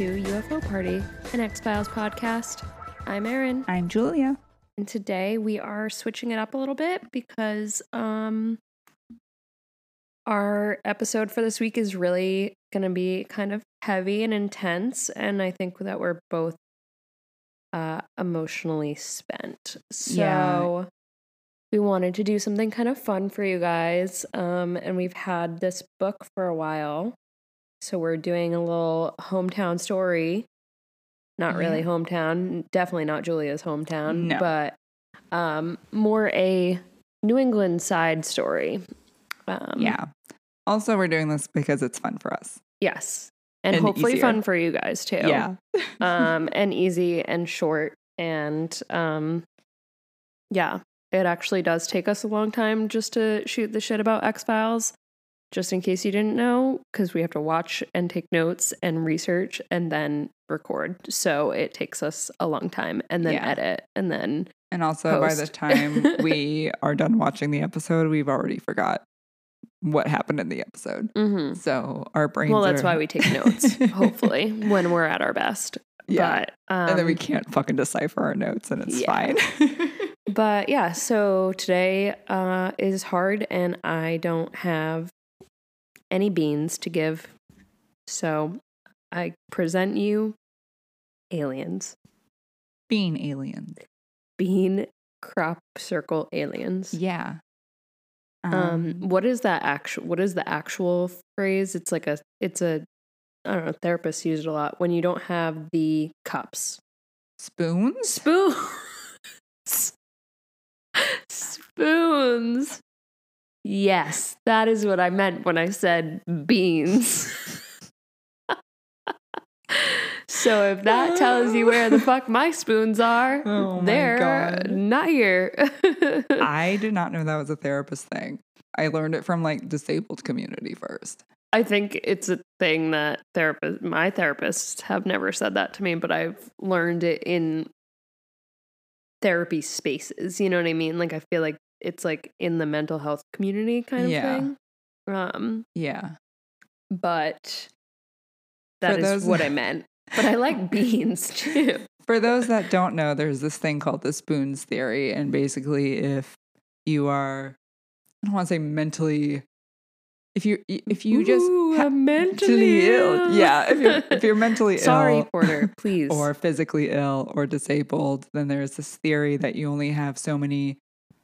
to UFO Party, an X Files podcast. I'm Erin, I'm Julia. and today we are switching it up a little bit because um our episode for this week is really going to be kind of heavy and intense, and I think that we're both uh emotionally spent. So Yeah. we wanted to do something kind of fun for you guys. Um, and we've had this book for a while. So we're doing a little hometown story. Not really hometown, definitely not Julia's hometown, No. but um, more a New England side story. Um, yeah. Also, we're doing this because it's fun for us. Yes. And, And hopefully easier. fun for you guys too. Yeah. um, and easy and short. And um, yeah, it actually does take us a long time just to shoot the shit about X Files. Just in case you didn't know, because we have to watch and take notes and research and then record. So it takes us a long time and then Yeah. edit and then And also, by the time we are done watching the episode, we've already forgot what happened in the episode. Mhm. So our brains. well, that's are- why we take notes, hopefully, when we're at our best. Yeah. But um, and then we can't fucking decipher our notes, and it's yeah. fine. But yeah, so today uh, is hard, and I don't have any beans to give. So I present you aliens, Bean aliens. bean crop circle aliens. Yeah. Um, what is that actual? What is the actual phrase? It's like a. It's a. I don't know. Therapists use it a lot when you don't have the cups. spoons. Spoons. Spoons. Yes, that is what I meant when I said beans. so if that tells you where the fuck my spoons are, Oh my they're God. not here. I did not know that was a therapist thing. I learned it from like disabled community first. I think it's a thing that therapist, my therapists have never said that to me, but I've learned it in therapy spaces. You know what I mean? Like I feel like it's like in the mental health community kind of Yeah. thing. Um, Yeah. but that For is those- what I meant. But I like beans too. For those that don't know, there's this thing called the spoons theory. And basically, if you are, I don't want to say mentally, if you if you just Ooh, ha- mentally ill. yeah, if you're if you're mentally Sorry, ill Porter, please. or physically ill or disabled, then there's this theory that you only have so many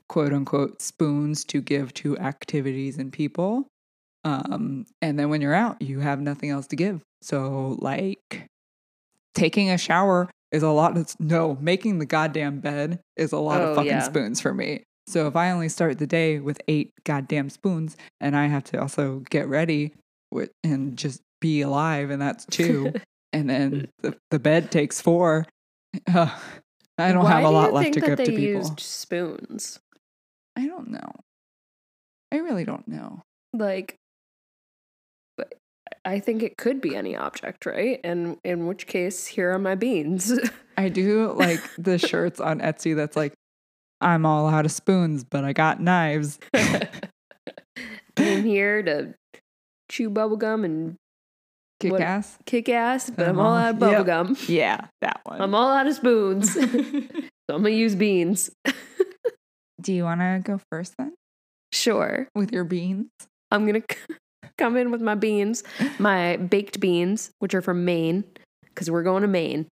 quote unquote spoons to give to activities and people. Um, and then when you're out, you have nothing else to give. So like taking a shower is a lot of no, making the goddamn bed is a lot Oh, of fucking yeah. spoons for me. So if I only start the day with eight goddamn spoons and I have to also get ready with and just be alive and that's two and then the, the bed takes four. Uh, I don't Why have a do lot left to give to people. used spoons. I don't know. I really don't know. like but I think it could be any object, right? And in which case, here are my beans. I do like the shirts on Etsy that's like, I'm all out of spoons, but I got knives. Came here to chew bubblegum and Kick What- ass. kick ass, but I'm Uh-huh. all out of Yep. bubblegum. Yeah, that one. I'm all out of spoons. so I'm gonna use beans. Do you want to go first then Sure. with your beans? I'm gonna come in with my beans, my baked beans, which are from Maine, because we're going to Maine.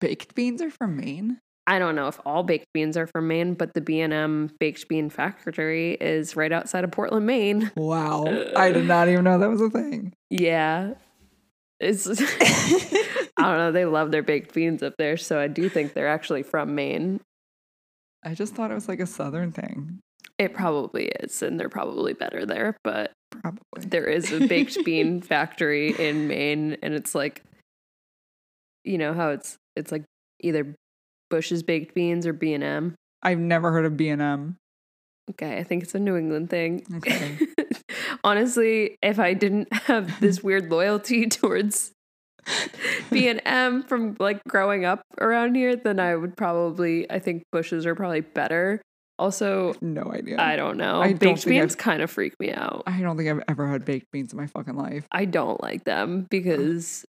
Baked beans are from Maine. I don't know if all baked beans are from Maine, but the B&M Baked Bean Factory is right outside of Portland, Maine. Wow. I did not even know that was a thing. Yeah. It's I don't know, they love their baked beans up there, so I do think they're actually from Maine. I just thought it was like a southern thing. It probably is, and they're probably better there, but Probably. there is a baked bean factory in Maine and it's like you know how it's it's like either Bush's baked beans or B&M. I've never heard of B&M. Okay, I think it's a New England thing. Okay. Honestly, if I didn't have this weird loyalty towards B&M from like growing up around here, then I would probably I think bushes are probably better. Also, No idea. I don't know. I don't Baked beans I've- kind of freak me out. I don't think I've ever had baked beans in my fucking life. I don't like them because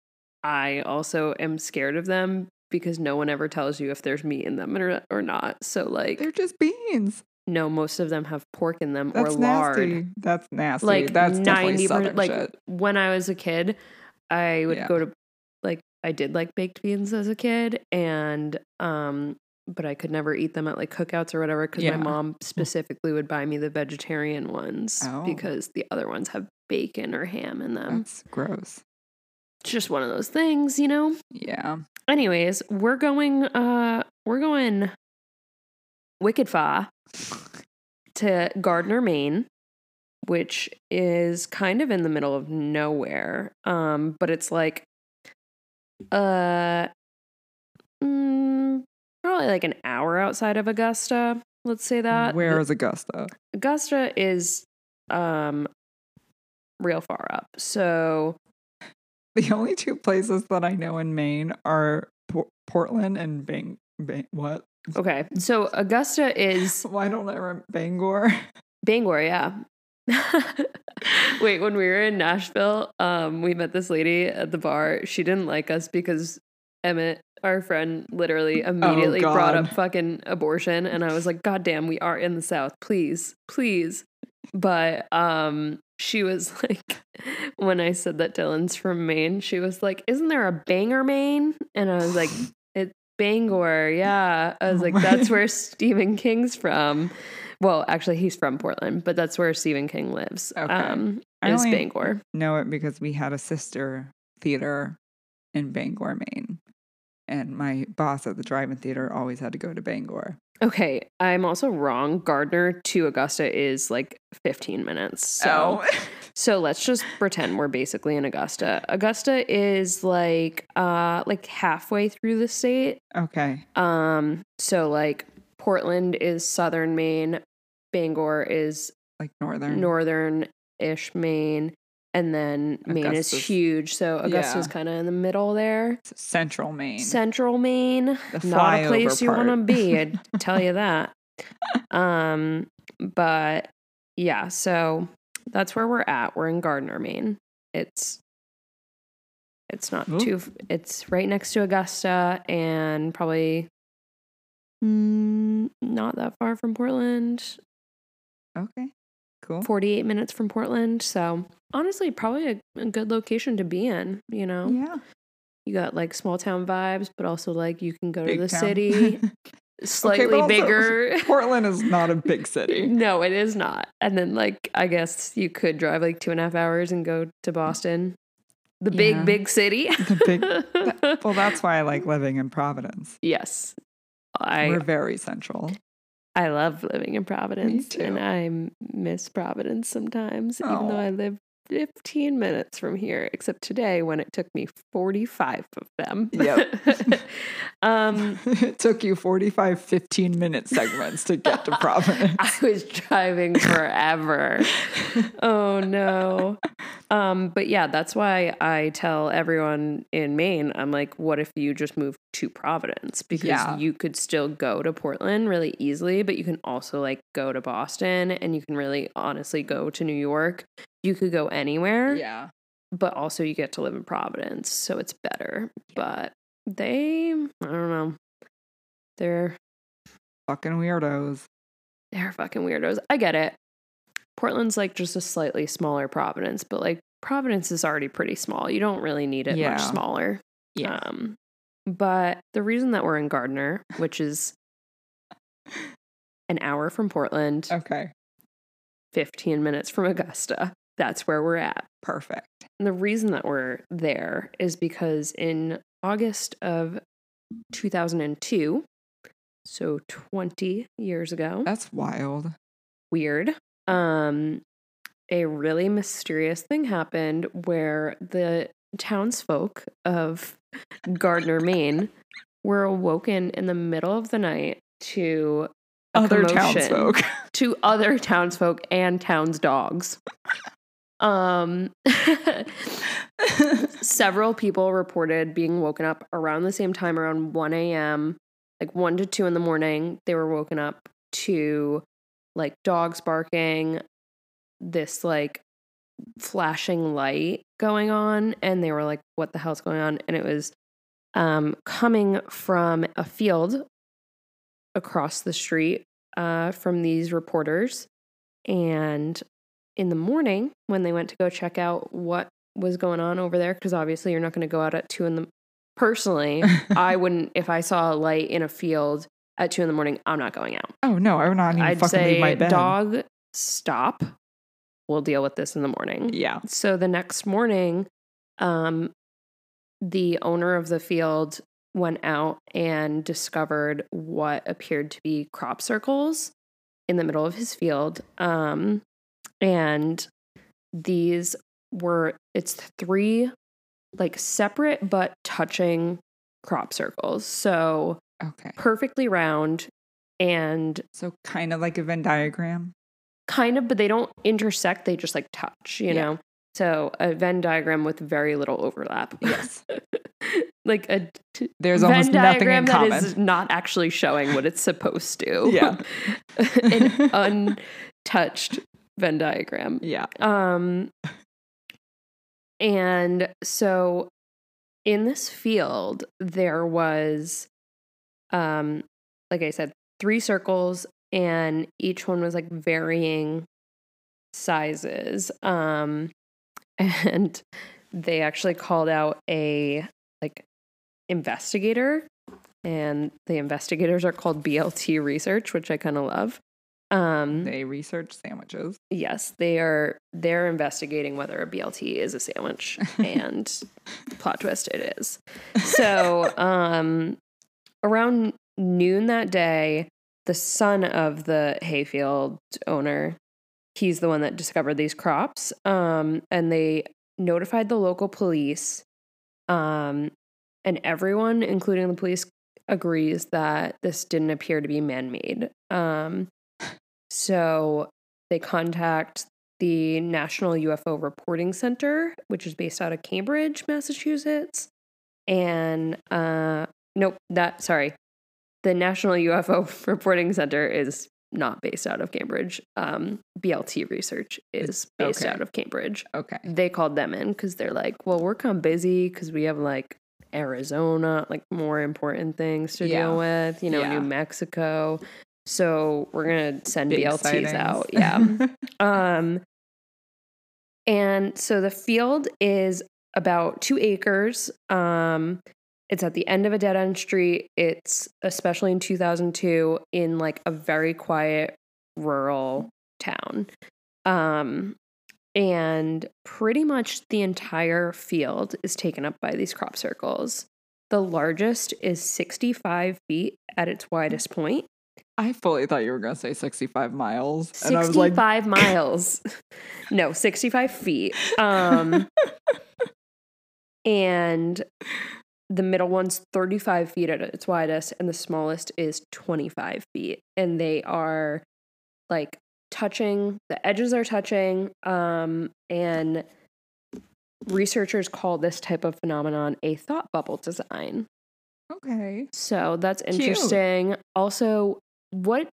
I also am scared of them because no one ever tells you if there's meat in them or, or not. So like They're just beans. no, most of them have pork in them That's or lard. nasty. That's nasty. Like That's definitely ninety percent. Like shit. when I was a kid, I would Yeah. go to like I did like baked beans as a kid, and um, but I could never eat them at like cookouts or whatever because Yeah. my mom specifically would buy me the vegetarian ones Oh. because the other ones have bacon or ham in them. That's gross. It's just one of those things, you know. Yeah. Anyways, we're going. Uh, we're going wicked far to Gardner, Maine, which is kind of in the middle of nowhere. Um, but it's like, uh, mm, probably like an hour outside of Augusta. Let's say that. Where is Augusta? Augusta is, um, real far up. So The only two places that I know in Maine are Por- Portland and Bang. Bang what? okay, so Augusta is Why don't I remember Bangor? Bangor, yeah. Wait, when we were in Nashville, um, we met this lady at the bar. She didn't like us because Emmett, our friend, literally immediately brought up fucking abortion, and I was like, "God damn, we are in the South, please, please." But um, she was like, when I said that Dylan's from Maine, she was like, "Isn't there a Bangor, Maine?" And I was like, "It's Bangor, yeah." I was Oh like, "That's where Stephen King's from." Well, actually, he's from Portland, but that's where Stephen King lives. Okay. Um, I is Bangor. know it because we had a sister theater in Bangor, Maine. And my boss at the drive-in theater always had to go to Bangor. Okay, I'm also wrong. Gardner to Augusta is like 15 minutes. So, Oh. so let's just pretend we're basically in Augusta. Augusta is like uh like halfway through the state. okay. Um, so like Portland is southern Maine, Bangor is Like northern. northern-ish Maine, and then Maine is huge. So Augusta's Yeah. kind of in the middle there. Central Maine. Central Maine, The not a place you want to be. I'd tell you that. Um, but yeah, so that's where we're at. We're in Gardner, Maine. It's it's not Ooh. too. It's right next to Augusta, and probably mm, not that far from Portland. Okay. Cool. Forty-eight minutes from Portland. So honestly, probably a, a good location to be in. You know, Yeah. you got like small town vibes, but also like you can go Big to the town. city, slightly also- bigger. Portland is not a big city. no, it is not. And then like I guess you could drive like two and a half hours and go to Boston, the big Yeah. big city. The big- Well, that's why I like living in Providence. yes, I We're very central. I love living in Providence, and I miss Providence sometimes, even though I live 15 minutes from here. Except today when it took me 45 of them. Yep. um. it took you 45 15 minute segments to get to Providence. I was driving forever. oh no. Um, but yeah, that's why I tell everyone in Maine, I'm like, what if you just move to Providence? Because Yeah. you could still go to Portland really easily, but you can also like go to Boston and you can really honestly go to New York. You could go anywhere, yeah. but also you get to live in Providence, so it's better. But they I don't know. They're Fucking weirdos. they're fucking weirdos. I get it. Portland's like just a slightly smaller Providence, but like Providence is already pretty small. You don't really need it Yeah. much smaller. Yeah. Um, but the reason that we're in Gardner, which is an hour from Portland, okay. 15 minutes from Augusta, that's where we're at. Perfect. And the reason that we're there is because in August of 2002, so 20 years ago, That's wild. weird. Um, a really mysterious thing happened where the townsfolk of Gardner, Maine, were awoken in the middle of the night to Other townsfolk. to other townsfolk and towns dogs. Um, several people reported being woken up around the same time, around 1 a.m., like 1 to 2 in the morning. They were woken up to like dogs barking, this like flashing light going on and they were like what the hell's going on? And it was um, coming from a field across the street uh, from these reporters. And in the morning when they went to go check out what was going on over there because obviously you're not going to go out at two in the personally i wouldn't if i saw a light in a field at two in the morning i'm not going out oh no, I'm not even i'd fucking leave say my bed. dog stop we'll deal with this in the morning Yeah. so the next morning um the owner of the field went out and discovered what appeared to be crop circles in the middle of his field um and these were it's three like separate but touching crop circles so Okay. perfectly round and So kind of like a Venn diagram. kind of but they don't intersect they just like touch you Yeah. know so a venn diagram with very little overlap Yes. like a t- There's venn almost nothing diagram in that is not actually showing what it's supposed to Yeah. an untouched venn diagram yeah. Um, and so in this field, there was, um, like I said, three circles, and each one was like varying sizes. Um, and they actually called out a like investigator, and the investigators are called BLT Research, which I kind of love. Um, They research sandwiches. Yes, they are. They're investigating whether a BLT is a sandwich, and plot twist, it is. So, um, around noon that day, the son of the hayfield owner, he's the one that discovered these crops, um, and they notified the local police, um, and everyone, including the police, agrees that this didn't appear to be man-made. Um, so they contact the National UFO Reporting Center, which is based out of Cambridge, Massachusetts. And uh nope, that sorry. The National UFO Reporting Center is not based out of Cambridge. Um BLT research is based okay. out of Cambridge. Okay. They called them in cuz they're like, "Well, we're kind of busy cuz we have like Arizona, like more important things to Yeah. deal with, you know, Yeah. New Mexico. So we're going to send Big BLTs sightings. out. Yeah. Um, and so the field is about two acres. Um, it's at the end of a dead end street. It's especially in 2002 in like a very quiet rural town. Um, and pretty much the entire field is taken up by these crop circles. The largest is 65 feet at its widest point. I fully thought you were going to say 65 miles. And I was like, 65 miles. No, 65 feet. Um, and the middle one's 35 feet at its widest, and the smallest is 25 feet. And they are like touching, the edges are touching. Um, and researchers call this type of phenomenon a thought bubble design. okay. So that's Cute. interesting. Also, what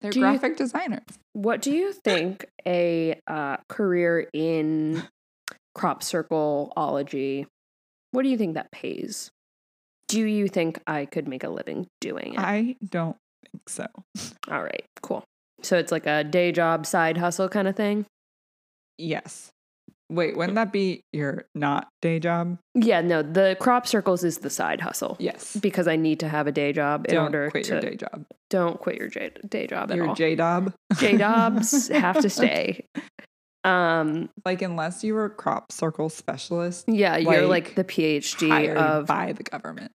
They're graphic designers. What do you think a uh, career in crop circleology? What do you think that pays? Do you think I could make a living doing it? I don't think so. All right, cool. So it's like a day job, side hustle kind of thing. Yes. Wait, wouldn't that be your not day job? Yeah, no, the crop circles is the side hustle Yes. because I need to have a day job in order to. Don't order quit to your day job. don't quit your J, day job at Your all. Your J job. J jobs have to stay. Um, Like unless you were a crop circle specialist yeah, you're Like, like the PhD of by the government,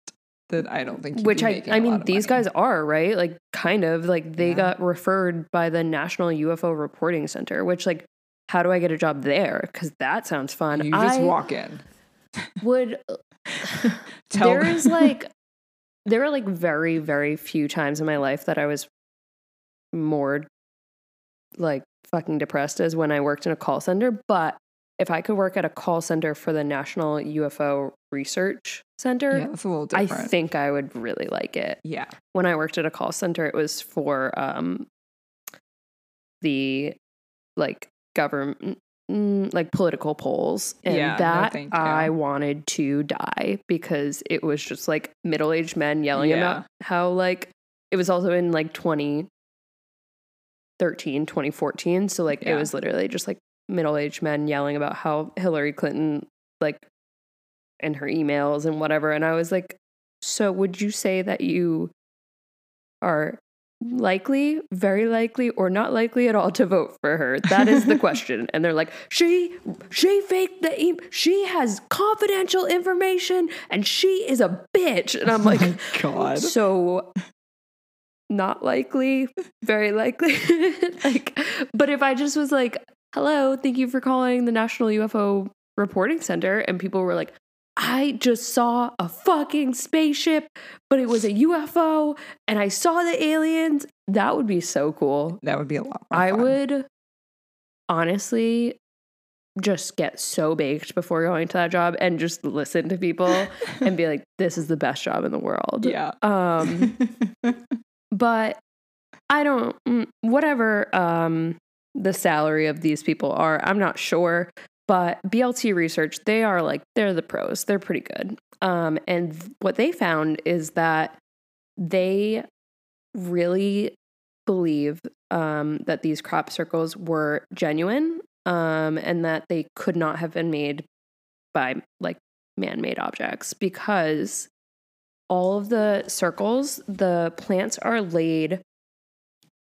That I don't think. which I I mean these money. guys are right like kind of like they Yeah. got referred by the National UFO Reporting Center which like how do I get a job there cuz that sounds fun You just I walk in. would Tell there is like there are like very very few times in my life that I was more like fucking depressed as when I worked in a call center but if I could work at a call center for the National UFO Research Center yeah, a little I think I would really like it yeah. when I worked at a call center, it was for um the like government mm, like political polls, and Yeah, that you. I wanted to die because it was just like middle aged men yelling Yeah. about how like it was also in like 2013, 2014. So like it was literally just like middle aged men yelling about how Hillary Clinton like in her emails and whatever. And I was like, so would you say that you are likely, very likely, or not likely at all to vote for her? That is the question. And they're like, she she faked the e- she has confidential information and she is a bitch. And I'm oh like, oh God. so not likely, very likely. like, but if I just was like, hello, thank you for calling the National UFO Reporting Center, and people were like, I just saw a fucking spaceship, but it was a UFO, and I saw the aliens. That would be so cool. That would be a lot I fun. would honestly just get so baked before going to that job and just listen to people and be like, this is the best job in the world. Yeah. Um, but I don't mm, whatever um the salary of these people are, I'm not sure, but BLT research, they are like they're the pros. They're pretty good. Um and what they found is that they really believe um that these crop circles were genuine um and that they could not have been made by like man-made objects because all of the circles, the plants are laid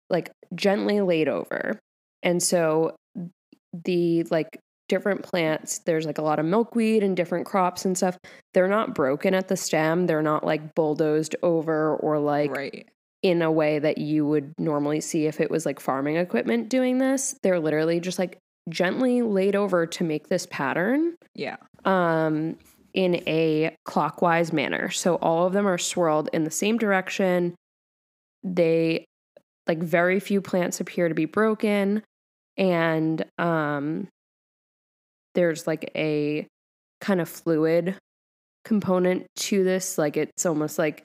like gently laid over. And so the like different plants, there's like a lot of milkweed and different crops and stuff. They're not broken at the stem. They're not like bulldozed over or like right. in a way that you would normally see if it was like farming equipment doing this. They're literally just like gently laid over to make this pattern Yeah. um, in a clockwise manner. So all of them are swirled in the same direction. They like very few plants appear to be broken, and um, there's like a kind of fluid component to this. Like it's almost like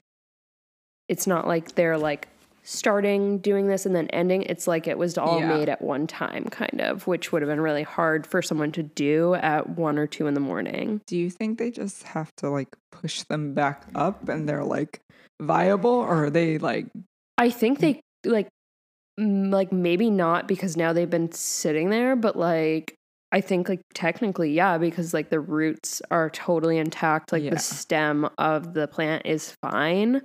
it's not like they're like starting doing this and then ending. It's like it was all Yeah. made at one time, kind of, which would have been really hard for someone to do at one or two in the morning. Do you think they just have to like push them back up and they're like viable or are they like I think they like like maybe not because now they've been sitting there, but like I think like technically yeah because like the roots are totally intact, like Yeah. the stem of the plant is fine.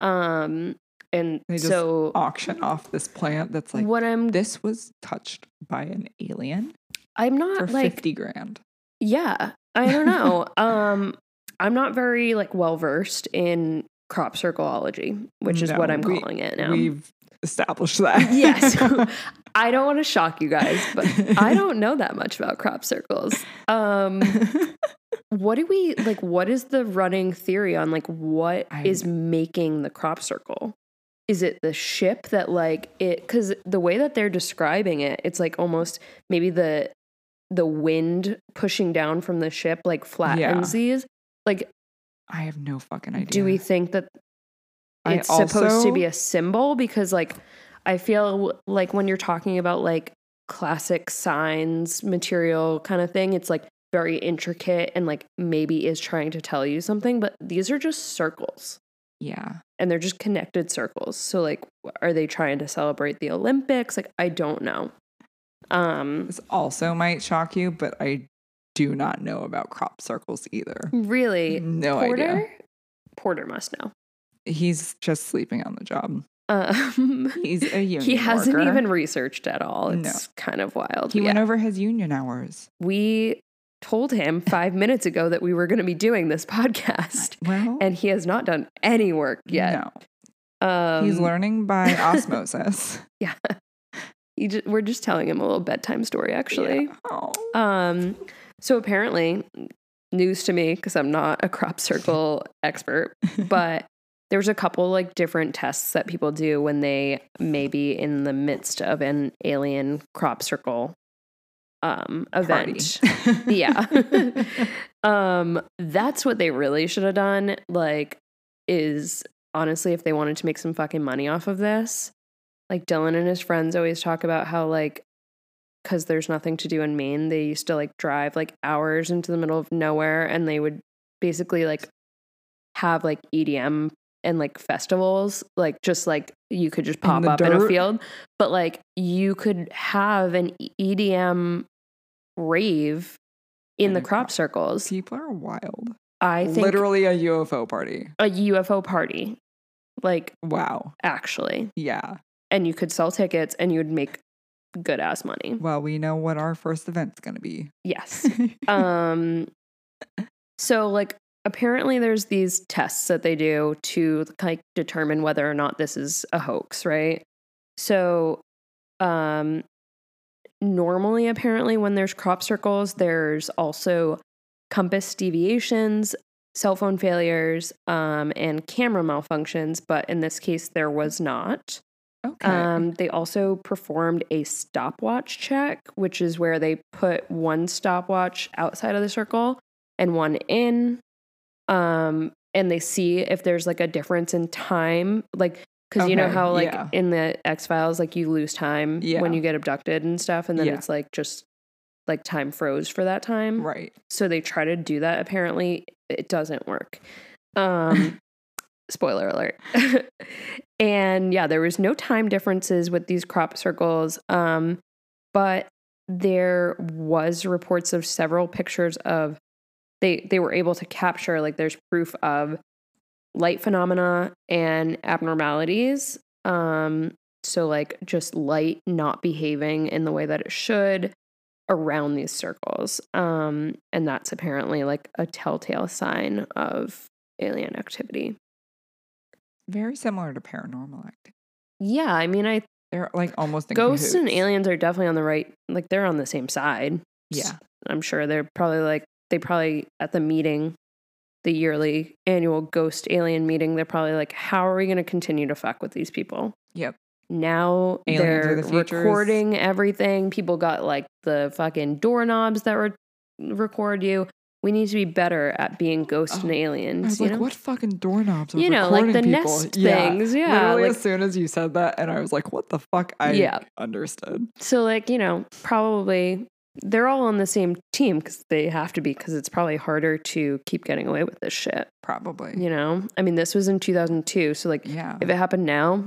Um and They just so auction off this plant that's like what I'm this was touched by an alien I'm for not like 50 grand. Yeah, I don't know. um, I'm not very like well versed in crop circleology, which is what I'm we- calling it now. We've established that. yes, I don't want to shock you guys, but I don't know that much about crop circles. Um, what do we like? What is the running theory on like what I- is making the crop circle? Is it the ship that like it? Because the way that they're describing it, it's like almost maybe the the wind pushing down from the ship like flattens these. Like, I have no fucking idea. do we think that it's supposed to be a symbol? Because like, I feel like when you're talking about like classic signs material kind of thing, it's like very intricate and like maybe is trying to tell you something, but these are just circles Yeah. And they're just connected circles. So like are they trying to celebrate the Olympics? Like I don't know. Um This also might shock you, but I do not know about crop circles either. really No Porter idea. Porter must know. He's just sleeping on the job. Um He's a union he hasn't worker. even researched at all. No. It's kind of wild. He Yeah. went over his union hours. we told him five minutes ago that we were going to be doing this podcast, Well, and he has not done any work yet. no. Um, He's learning by osmosis. Yeah, he ju- we're just telling him a little bedtime story, actually. Yeah. Oh. Um, so apparently, news to me because I'm not a crop circle expert, but there's a couple like different tests that people do when they may be in the midst of an alien crop circle um event. Yeah. um that's what they really should have done like is honestly if they wanted to make some fucking money off of this like Dylan and his friends always talk about how like because there's nothing to do in Maine, they used to like drive like hours into the middle of nowhere and they would basically like have like EDM and like festivals, like just like you could just pop the up in a field, but like you could have an EDM rave in the crop crop- circles. People are wild. I think Literally a UFO party. a UFO party, like Wow. actually, Yeah. and you could sell tickets and you would make good ass money. Well, we know what our first event's going to be. Yes. um so like apparently there's these tests that they do to like determine whether or not this is a hoax right so um normally apparently when there's crop circles there's also compass deviations cell phone failures um and camera malfunctions but in this case there was not okay. um, they also performed a stopwatch check, which is where they put one stopwatch outside of the circle and one in. Um, and they see if there's like a difference in time. Like, because you know how, like, yeah. in the X Files, like, you lose time Yeah. when you get abducted and stuff. And then Yeah. it's like just like time froze for that time. right. So they try to do that. Apparently, it doesn't work. Um, spoiler alert. and yeah, there was no time differences with these crop circles. Um, but there was reports of several pictures of they they were able to capture like there's proof of light phenomena and abnormalities. Um, so like just light not behaving in the way that it should around these circles. Um, and that's apparently like a telltale sign of alien activity. Very similar to paranormal activity. Yeah, I mean, I They're like almost ghosts and aliens are definitely on the right. Like they're on the same side. Yeah. I'm sure they're probably like they probably at the meeting, the yearly annual ghost alien meeting. They're probably like, how are we going to continue to fuck with these people? Yep. Now Aliens they're the recording everything. People got like the fucking doorknobs that re- record you. We need to be better at being ghosts and Oh, I aliens. was you like, know? what fucking doorknobs are You know, like recording the people? Nest things, yeah, Literally, like- as soon as you said that, and I was like, what the fuck? I Yeah. understood. So, like, you know, probably they're all on the same team because they have to be because it's probably harder to keep getting away with this shit. Probably. You know, I mean, this was in 2002. So, like, Yeah. if it happened now,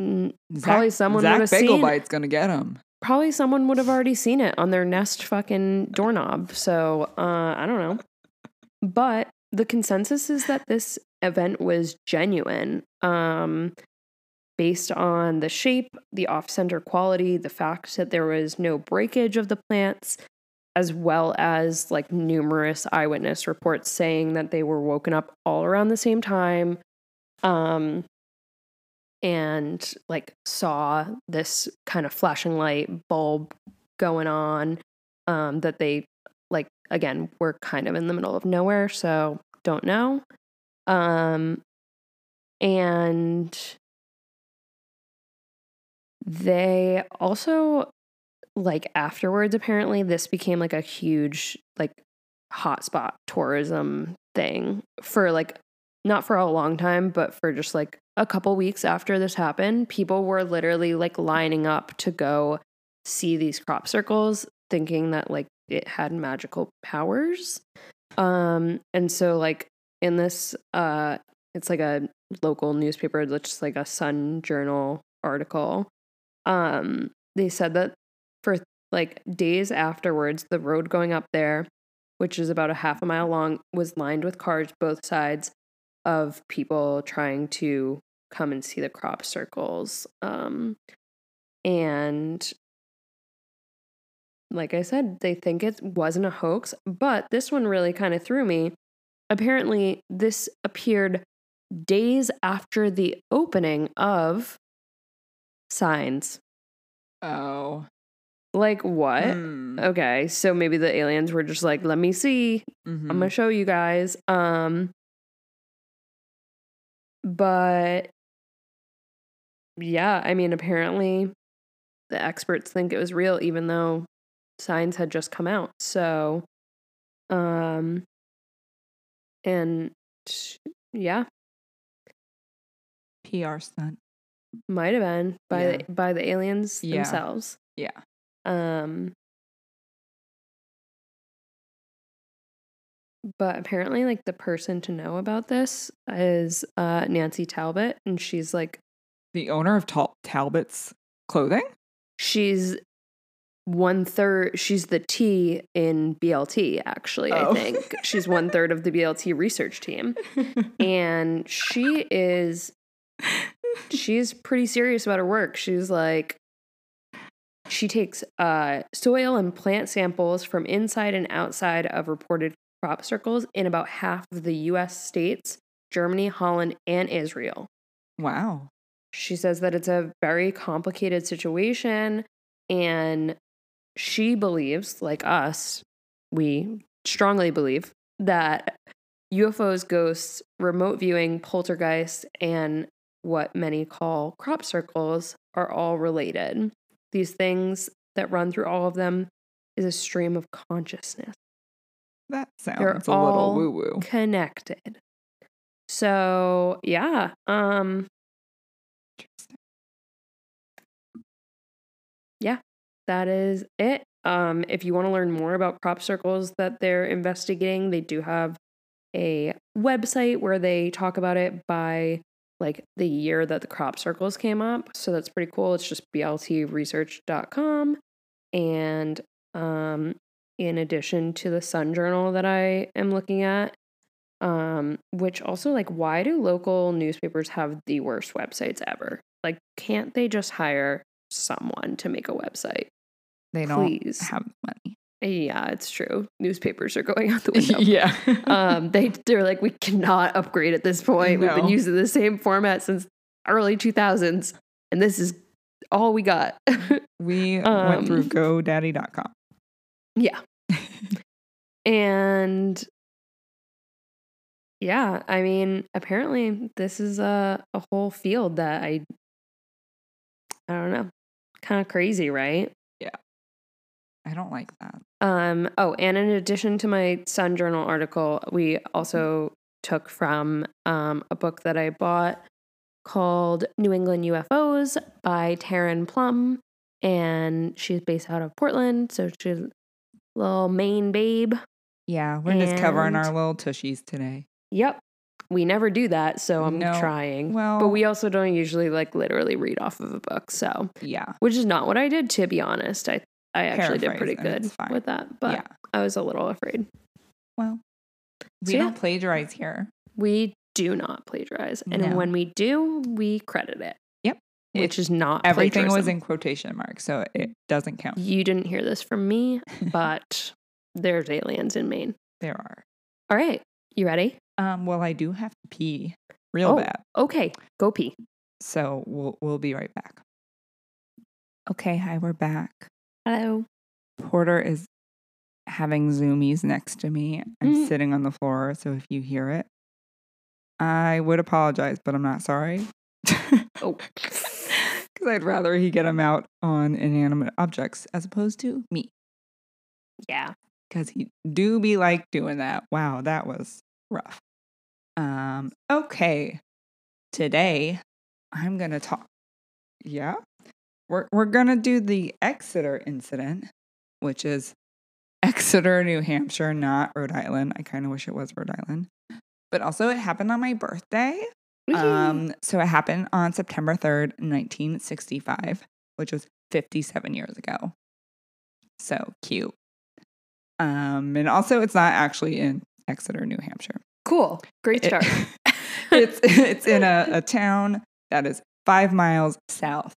Zach- probably someone Zach would've seen- gonna get him. probably someone would have already seen it on their Nest fucking doorknob. So, uh, I don't know. But the consensus is that this event was genuine. Um, based on the shape, the off center quality, the fact that there was no breakage of the plants, as well as like numerous eyewitness reports saying that they were woken up all around the same time. Um, and like saw this kind of flashing light bulb going on um that they like again were kind of in the middle of nowhere so don't know um and they also like afterwards apparently this became like a huge like hotspot tourism thing for like not for a long time but for just like a couple weeks after this happened people were literally like lining up to go see these crop circles thinking that like it had magical powers. Um and so like in this uh it's like a local newspaper that's just like a sun journal article um they said that for like days afterwards the road going up there which is about a half a mile long was lined with cars both sides of people trying to come and see the crop circles um and like I said, they think it wasn't a hoax, but this one really kind of threw me. Apparently, this appeared days after the opening of Signs. Oh. Like what? Hmm. Okay, so maybe the aliens were just like, "Let me see. Mhm. I'm gonna show you guys." Um, but yeah, I mean, apparently, the experts think it was real, even though signs had just come out. So, um, and yeah, PR stunt. Might have been by Yeah. the by the aliens Yeah. themselves. Yeah. Um, but apparently, like the person to know about this is uh, Nancy Talbott, and she's like The owner of Tal- Talbot's clothing? she's one third. She's the T in BLT. Actually, Oh. I think she's one third of the BLT research team, and she is she's pretty serious about her work. She's like, she takes uh, soil and plant samples from inside and outside of reported crop circles in about half of the US states, Germany, Holland, and Israel. wow. She says that it's a very complicated situation and she believes, like us, we strongly believe that UFOs, ghosts, remote viewing, poltergeists, and what many call crop circles are all related. These things that run through all of them is a stream of consciousness That sounds They're a little woo woo. connected. So, yeah, um Yeah, that is it. Um, if you want to learn more about crop circles that they're investigating, they do have a website where they talk about it by like the year that the crop circles came up. So that's pretty cool. It's just bltresearch.com. And um, in addition to the Sun Journal that I am looking at, um, which also like, why do local newspapers have the worst websites ever? Like, can't they just hire someone to make a website? They don't Please. have money. Yeah, it's true. Newspapers are going out the window. yeah. um, they they're like, we cannot upgrade at this point. We've been using the same format since early two thousands, and this is all we got. we went through Um, GoDaddy.com. yeah, and yeah, I mean, apparently this is a a whole field that I I don't know, kind of crazy, right? I don't like that. Um, oh, and in addition to my Sun Journal article, we also took from um, a book that I bought called New England UFOs by Taryn Plumb. And she's based out of Portland. So she's a little Maine babe. Yeah, we're just covering our little tushies today. Yep. We never do that. So I'm No. trying. Well- but we also don't usually like literally read off of a book. So, Yeah. which is not what I did, to be honest. I, I actually did pretty good with that. But yeah. I was a little afraid. Well, we So, yeah. don't plagiarize here. We do not plagiarize. And No. when we do, we credit it. Yep. Which is not Everything was in quotation marks, so it doesn't count. You didn't hear this from me, but there's aliens in Maine. There are. All right. You ready? Um, well, I do have to pee real Oh. bad. Okay. Go pee. So we'll we'll be right back. Okay, hi, we're back. Hello. Porter is having zoomies next to me. I'm Mm. sitting on the floor, so if you hear it, I would apologize, but I'm not sorry. Oh. Because I'd rather he get him out on inanimate objects as opposed to me. Yeah. Because he do be like doing that. Wow, that was rough. Um, okay. Today I'm gonna talk. Yeah. We're we're gonna do the Exeter incident, which is Exeter, New Hampshire, not Rhode Island. I kind of wish it was Rhode Island. But also it happened on my birthday. Um, so it happened on September 3rd, 1965, which was 57 years ago. So cute. Um, and also it's not actually in Exeter, New Hampshire. cool. Great It- it's it's in a, a town that is five miles south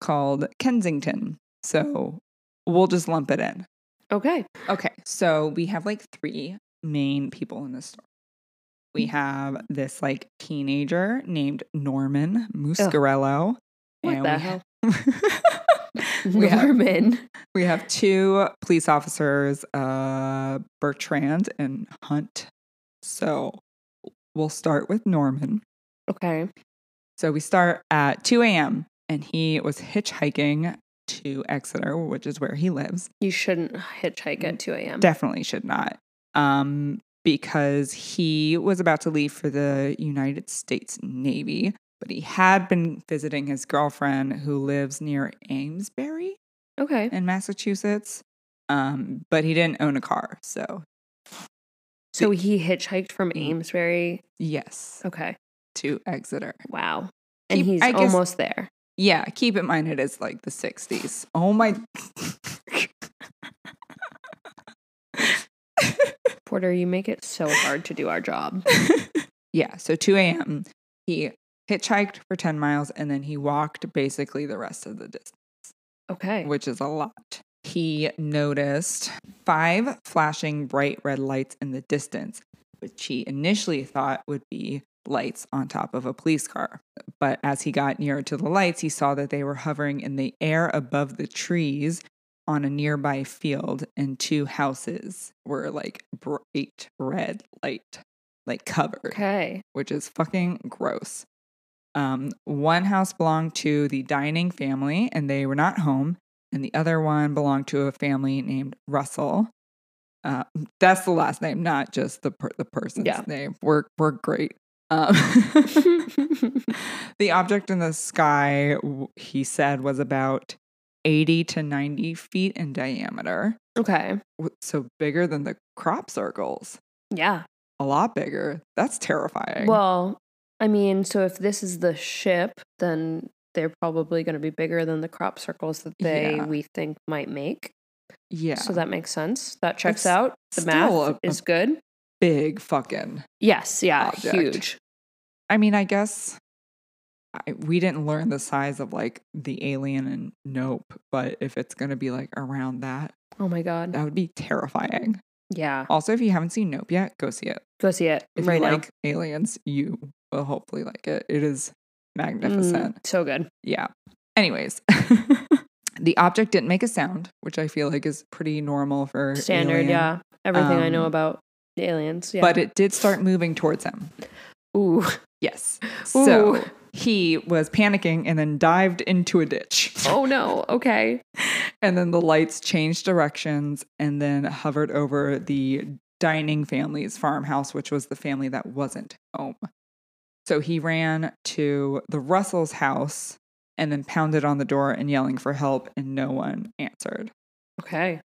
called Kensington. So we'll just lump it in. okay. Okay, so we have like three main people in this story. We have this like teenager named Norman Muscarello. What the hell? we, have, Norman. we have two police officers, uh, Bertrand and Hunt. So we'll start with Norman. Okay. So we start at 2 a.m. and he was hitchhiking to Exeter, which is where he lives. You shouldn't hitchhike at 2 a.m. Definitely should not. Um, because he was about to leave for the United States Navy, but he had been visiting his girlfriend who lives near Amesbury. Okay. in Massachusetts. Um, but he didn't own a car. So, So he hitchhiked from Mm. Amesbury. yes, Okay. to Exeter. Wow. And Keep- he's I guess- almost there. Yeah, keep in mind it is like the 60s. Oh my. Porter, you make it so hard to do our job. yeah, so 2 a.m. He hitchhiked for 10 miles and then he walked basically the rest of the distance, Okay. which is a lot. He noticed five flashing bright red lights in the distance, which he initially thought would be lights on top of a police car. But as he got nearer to the lights, he saw that they were hovering in the air above the trees on a nearby field, and two houses were like bright red light, like covered Okay. which is fucking gross. Um, one house belonged to the dining family, and they were not home, and the other one belonged to a family named Russell. Uh, that's the last name, not just the per- the person's Yeah. name. We're we're great. Um, the object in the sky, he said, was about eighty to ninety feet in diameter, okay. so bigger than the crop circles. Yeah. A lot bigger. That's terrifying. Well, I mean, so if this is the ship, then they're probably going to be bigger than the crop circles that they Yeah. we think might make. yeah. So that makes sense. That checks It's out. The math a is good. Big fucking. Yes. Yeah. object. Huge. I mean, I guess I, we didn't learn the size of like the alien and Nope, but if it's gonna be like around that, Oh my god. that would be terrifying. Yeah. Also, if you haven't seen Nope yet, go see it. Go see it If right you now. like aliens, you will hopefully like it. It is magnificent. Mm, so good. Yeah. Anyways. The object didn't make a sound, which I feel like is pretty normal for Standard. alien, Yeah. Everything I know Um, aliens. Yeah. But it did start moving towards him. Ooh. Yes. So he was panicking and then dived into a ditch. Oh no. Okay. And then the lights changed directions and then hovered over the dining family's farmhouse, which was the family that wasn't home. So he ran to the Russell's house and then pounded on the door and yelling for help, and no one answered. Okay.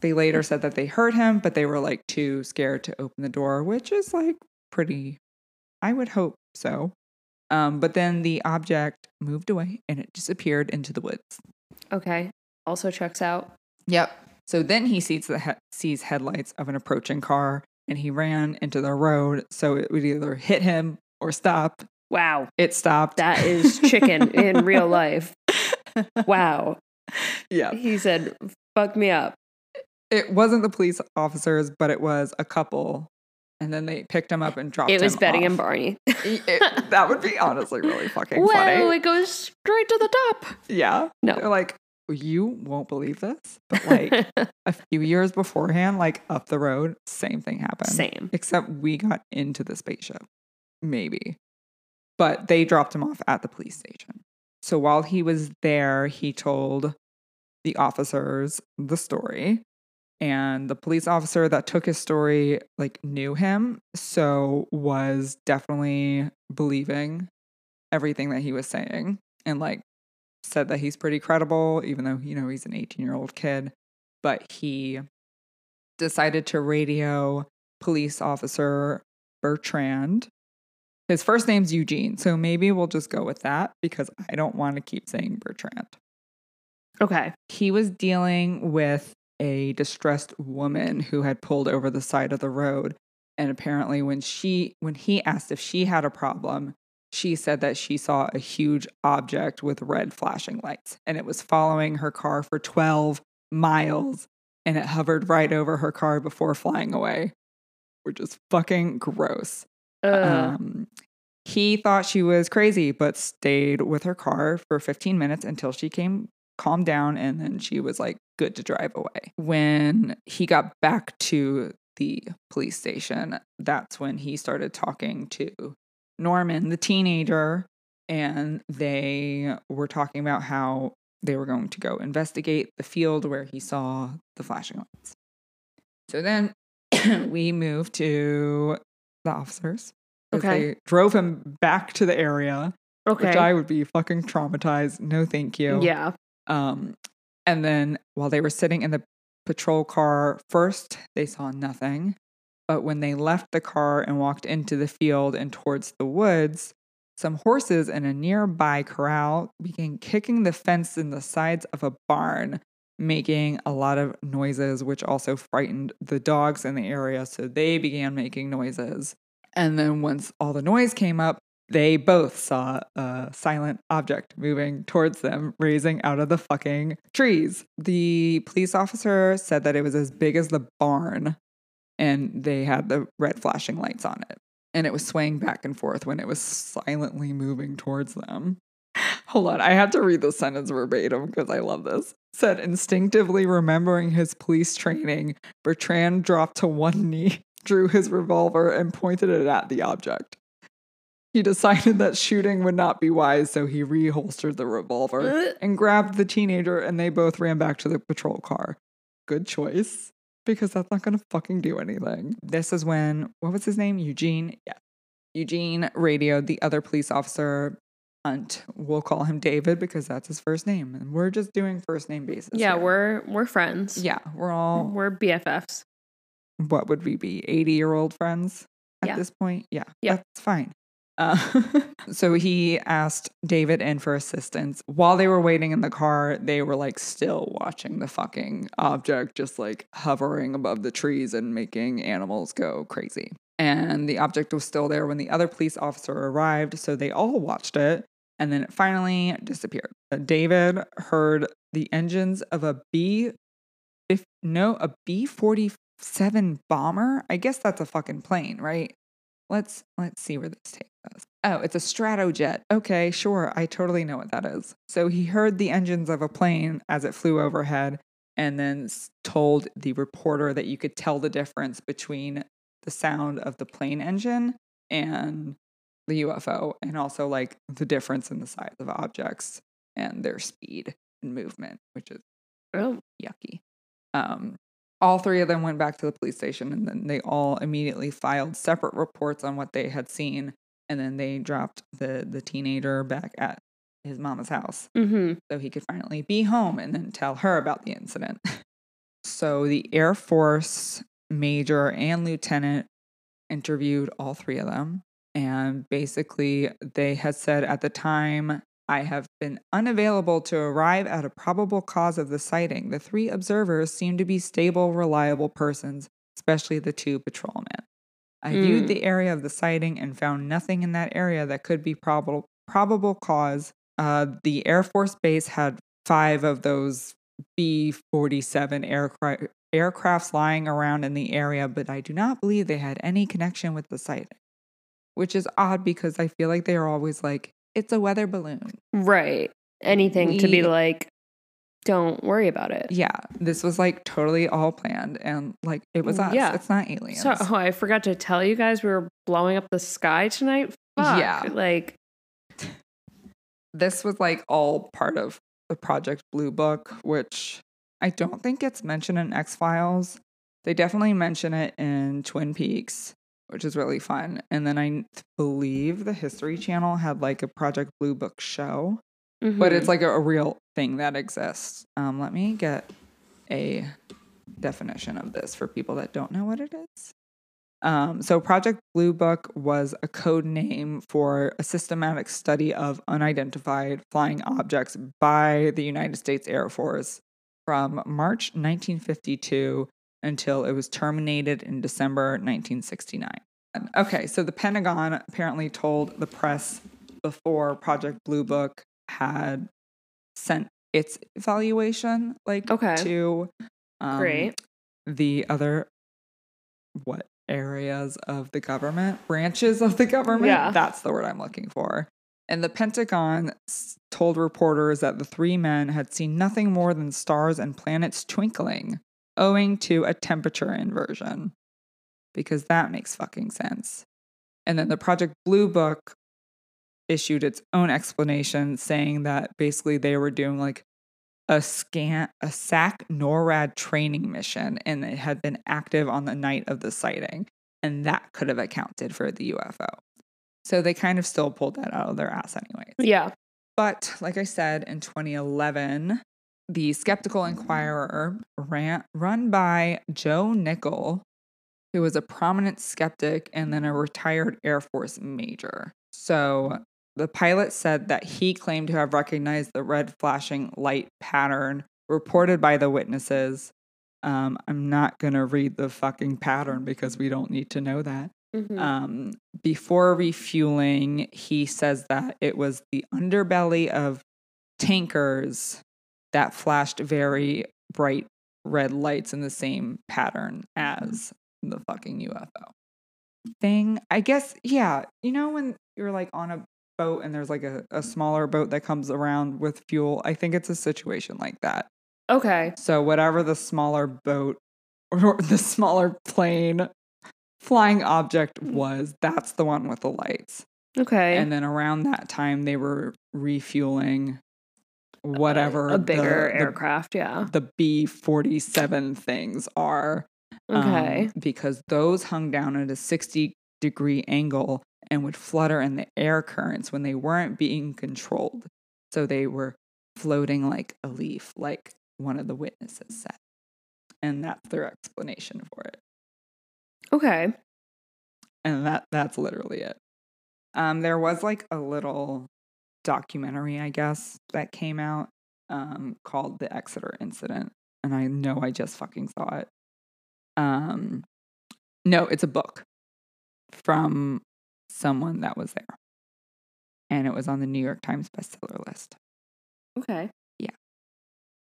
They later said that they heard him, but they were like too scared to open the door, which is like pretty, I would hope so. Um, but then the object moved away and it disappeared into the woods. Okay. Also checks out. Yep. So then he sees the he- sees headlights of an approaching car and he ran into the road so it would either hit him or stop. Wow. It stopped. That is chicken in real life. Wow. yeah. He said, fuck me up. It wasn't the police officers, but it was a couple. And then they picked him up and dropped him. It was him Betty and. Barney. It- that would be honestly really fucking Well, funny. it goes straight to the top. Yeah. They're No. like, you won't believe this, but like a few years beforehand, like up the road, same thing happened. Same. Except we got into the spaceship. Maybe. But they dropped him off at the police station. So while he was there, he told the officers the story. And the police officer that took his story like knew him, so was definitely believing everything that he was saying and like said that he's pretty credible, even though, you know, he's an 18 year old kid. But he decided to radio police officer Bertrand. His first name's Eugene, so maybe we'll just go with that because I don't want to keep saying Bertrand. Okay. He was dealing with a distressed woman who had pulled over the side of the road and apparently when she when he asked if she had a problem she said that she saw a huge object with red flashing lights and it was following her car for 12 miles and it hovered right over her car before flying away which is fucking gross. Uh, um, he thought she was crazy, but stayed with her car for 15 minutes until she came calmed down and then she was like good to drive away. When he got back to the police station, that's when he started talking to Norman, the teenager, and they were talking about how they were going to go investigate the field where he saw the flashing lights. So then we moved to the officers. Okay. They drove him back to the area, okay. which I would be fucking traumatized. No, thank you. yeah. Um, And then while they were sitting in the patrol car, first they saw nothing. But when they left the car and walked into the field and towards the woods, some horses in a nearby corral began kicking the fence in the sides of a barn, making a lot of noises, which also frightened the dogs in the area. So they began making noises. And then once all the noise came up, they both saw a silent object moving towards them, raising out of the fucking trees. The police officer said that it was as big as the barn and they had the red flashing lights on it. And it was swaying back and forth when it was silently moving towards them. Hold on, I have to read the sentence verbatim because I love this. Said instinctively remembering his police training, Bertrand dropped to one knee, drew his revolver, and pointed it at the object. He decided that shooting would not be wise, so he reholstered the revolver uh. and grabbed the teenager, and they both ran back to the patrol car. Good choice, because that's not gonna fucking do anything. This is when, what was his name? Eugene? Yeah. Eugene radioed the other police officer, Hunt. We'll call him David because that's his first name. And we're just doing first name basis. Yeah, here. we're we're friends. Yeah, we're all, We're BFFs. what would we be, 80 year old friends at Yeah. this point? Yeah, Yeah. that's fine. Uh, so he asked David in for assistance. While they were waiting in the car, they were like still watching the fucking object just like hovering above the trees and making animals go crazy. And the object was still there when the other police officer arrived, so they all watched it. And then it finally disappeared. David heard the engines of a B, no, a B forty seven bomber. I guess that's a fucking plane, right? Let's let's see where this takes us. Oh, it's a Stratojet. Okay, sure. I totally know what that is. So he heard the engines of a plane as it flew overhead and then told the reporter that you could tell the difference between the sound of the plane engine and the UFO and also like the difference in the size of objects and their speed and movement, which is Oh, yucky. Um, all three of them went back to the police station and then they all immediately filed separate reports on what they had seen. And then they dropped the, the teenager back at his mama's house mm-hmm. so he could finally be home and then tell her about the incident. so the Air Force major and lieutenant interviewed all three of them. And basically, they had said at the time, I have been unavailable to arrive at a probable cause of the sighting. The three observers seem to be stable, reliable persons, especially the two patrolmen. I viewed Mm. the area of the sighting and found nothing in that area that could be probable probable cause. Uh, the Air Force Base had five of those B 47 aircraft aircrafts lying around in the area, but I do not believe they had any connection with the sighting. Which is odd because I feel like they are always like, it's a weather balloon. Right. Anything to be like, don't worry about it. Yeah, this was like totally all planned and like it was mm, us. Yeah. It's not aliens. So, oh, I forgot to tell you guys we were blowing up the sky tonight. Fuck. Yeah. Like, this was like all part of the Project Blue Book, which I don't think gets mentioned in X Files. They definitely mention it in Twin Peaks, which is really fun. And then I believe the History Channel had like a Project Blue Book show, but it's mhm. like a, a real thing that exists. Um, let me get a definition of this for people that don't know what it is. Um, so, Project Blue Book was a code name for a systematic study of unidentified flying objects by the United States Air Force from March 1952 until it was terminated in December 1969. Okay, so the Pentagon apparently told the press before Project Blue Book had sent its evaluation, like Okay. to um, Great. the other what areas of the government, branches of the government. Yeah. That's the word I'm looking for. And the Pentagon told reporters that the three men had seen nothing more than stars and planets twinkling, owing to a temperature inversion. Because that makes fucking sense. And then the Project Blue Book issued its own explanation saying that basically they were doing like a scan a SAC NORAD training mission and it had been active on the night of the sighting and that could have accounted for the UFO. So they kind of still pulled that out of their ass anyways. yeah. But like I said in 2011 the Skeptical Inquirer ran, run by Joe Nickell, who was a prominent skeptic and then a retired Air Force major. So the pilot said that he claimed to have recognized the red flashing light pattern reported by the witnesses. Um, I'm not going to read the fucking pattern because we don't need to know that. Mhm. Um, before refueling, he says that it was the underbelly of tankers that flashed very bright red lights in the same pattern mm-hmm. as the fucking UFO thing. I guess, yeah. You know, when you're like on a boat and there's like a, a smaller boat that comes around with fuel, I think it's a situation like that. okay. So whatever the smaller boat or the smaller plane flying object mm-hmm. was, that's the one with the lights. Okay. And then around that time they were refueling whatever a bigger the, the- aircraft. yeah. The, B forty seven things are. um, Okay. because those hung down at a sixty degree angle and would flutter in the air currents when they weren't being controlled. So they were floating like a leaf, like one of the witnesses said. And that's their explanation for it. okay. And that that's literally it. Um, there was like a little documentary, I guess, that came out um, called The Exeter Incident. And I know I just fucking saw it. Um, no, it's a book from someone that was there. And it was on the New York Times bestseller list. Okay. Yeah.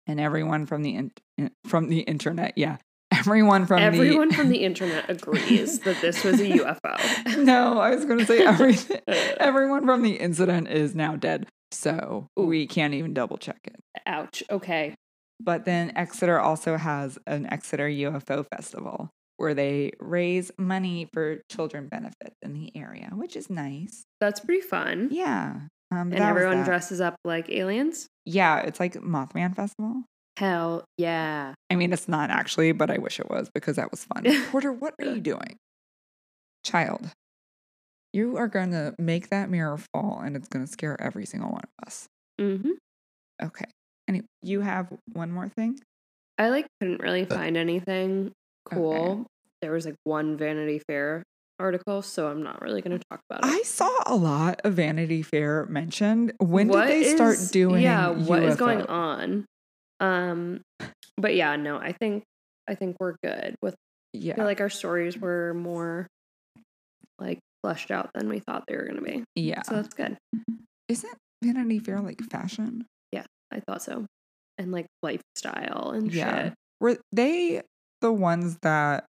And everyone from the in- from the internet, yeah, everyone from Everyone the from the internet agrees that this was a UFO. no, I was going to say everything. everyone from the incident is now dead, so Ooh. we can't even double check it. Ouch. Okay. But then Exeter also has an Exeter UFO festival where they raise money for children benefits in the area, which is nice. That's pretty fun. Yeah. Um, And everyone dresses up like aliens? Yeah, it's like Mothman Festival. Hell yeah. I mean, it's not actually, but I wish it was because that was fun. Porter, what are you doing? Child, you are going to make that mirror fall and it's going to scare every single one of us. Mm-hmm. Okay. Anyway, you have one more thing? I like couldn't really find anything cool. Okay. There was like one Vanity Fair article, so I'm not really going to talk about it. I saw a lot of Vanity Fair mentioned. When What did they start doing Yeah, what is going on? Um, but yeah, no, I think I think we're good with. I Yeah. feel like our stories were more like fleshed out than we thought they were going to be. yeah. So that's good. Isn't Vanity Fair like fashion? Yeah, I thought so, and like lifestyle and Yeah. shit. Were they the ones that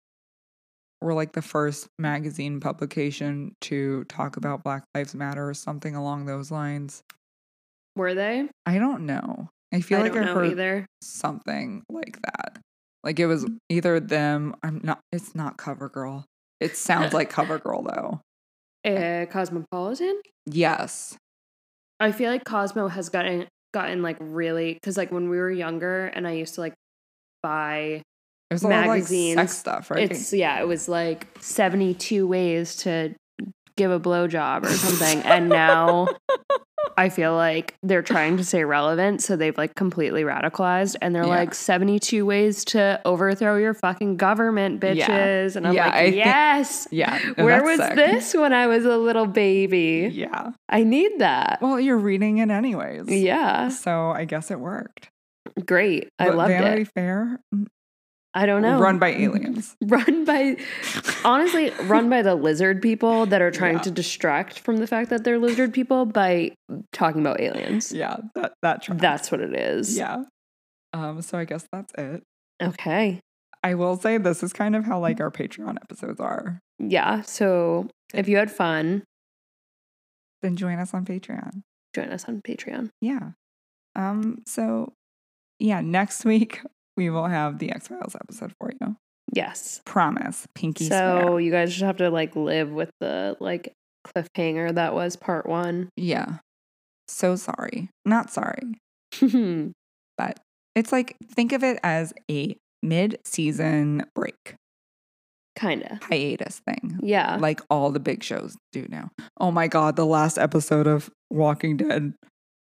were like the first magazine publication to talk about Black Lives Matter or something along those lines? Were they? I don't know. I feel I like I heard either. something like that. Like it was either them. I'm not. It's not CoverGirl. It sounds like CoverGirl though. Uh, Cosmopolitan. Yes. I feel like Cosmo has gotten gotten like really because like when we were younger and I used to like buy There's a lot of like Magazines. sex stuff, right? it's yeah it was like seventy two ways to give a blowjob or something and now I feel like they're trying to stay relevant so they've like completely radicalized and they're Yeah. like seventy two ways to overthrow your fucking government Yeah. bitches and I'm Yeah, like I think- yes yeah. no, where was sick. this when I was a little baby Yeah. I need that Well, you're reading it anyways. yeah So I guess it worked. great I But loved Vanity it Fair, mm, I don't know run by aliens. run by honestly run by the lizard people that are trying Yeah. to distract from the fact that they're lizard people by talking about aliens yeah, that that tracks. that's what it is yeah. Um. So I guess that's it. okay I will say this is kind of how like our Patreon episodes are. yeah so if you had fun Then join us on Patreon. join us on patreon Yeah. Um. So yeah, next week we will have the X Files episode for you. yes Promise. Pinky so swear. you guys just have to like live with the like cliffhanger that was part one Yeah. So sorry. Not sorry. but it's like think of it as a mid-season break kinda hiatus thing yeah like all the big shows do now oh my god the last episode of walking dead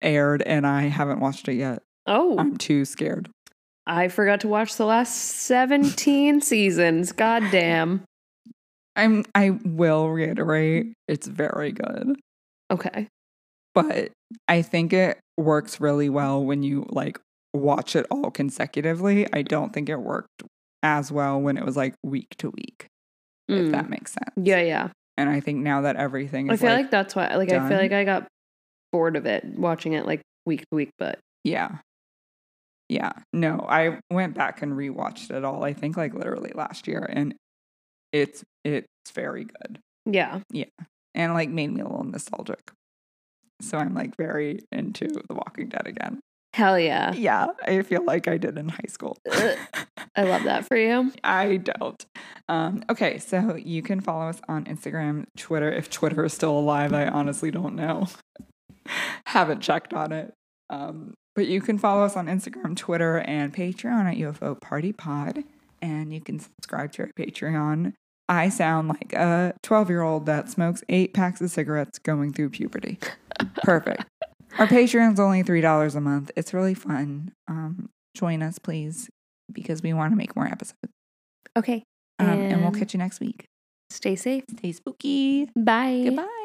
aired and i haven't watched it yet Oh, I'm too scared. I forgot to watch the last 17 seasons. God damn. I'm I will reiterate, it's very good. Okay. But I think it works really well when you like watch it all consecutively. I don't think it worked as well when it was like week to week, if Mm. that makes sense. Yeah, yeah. And I think now that everything is I feel like, like, that's why like I feel like I got bored of it watching it like week to week, but yeah. Yeah. No, I went back and rewatched it all, I think like literally last year, and it's it's very good. yeah. Yeah. And like made me a little nostalgic. So I'm like very into The Walking Dead again. Hell yeah. Yeah, I feel like I did in high school. I love that for you. I don't. Um, okay, so you can follow us on Instagram, Twitter. If Twitter is still alive, I honestly don't know. Haven't checked on it. Um, but you can follow us on Instagram, Twitter, and Patreon at UFO Party Pod. And you can subscribe to our Patreon. I sound like a 12 year old that smokes eight packs of cigarettes going through puberty. Perfect. Our Patreon's only $3 a month. It's really fun. Um, join us, please, because we want to make more episodes. Okay. Um, and we'll catch you next week. Stay safe. Stay spooky. Bye. Goodbye.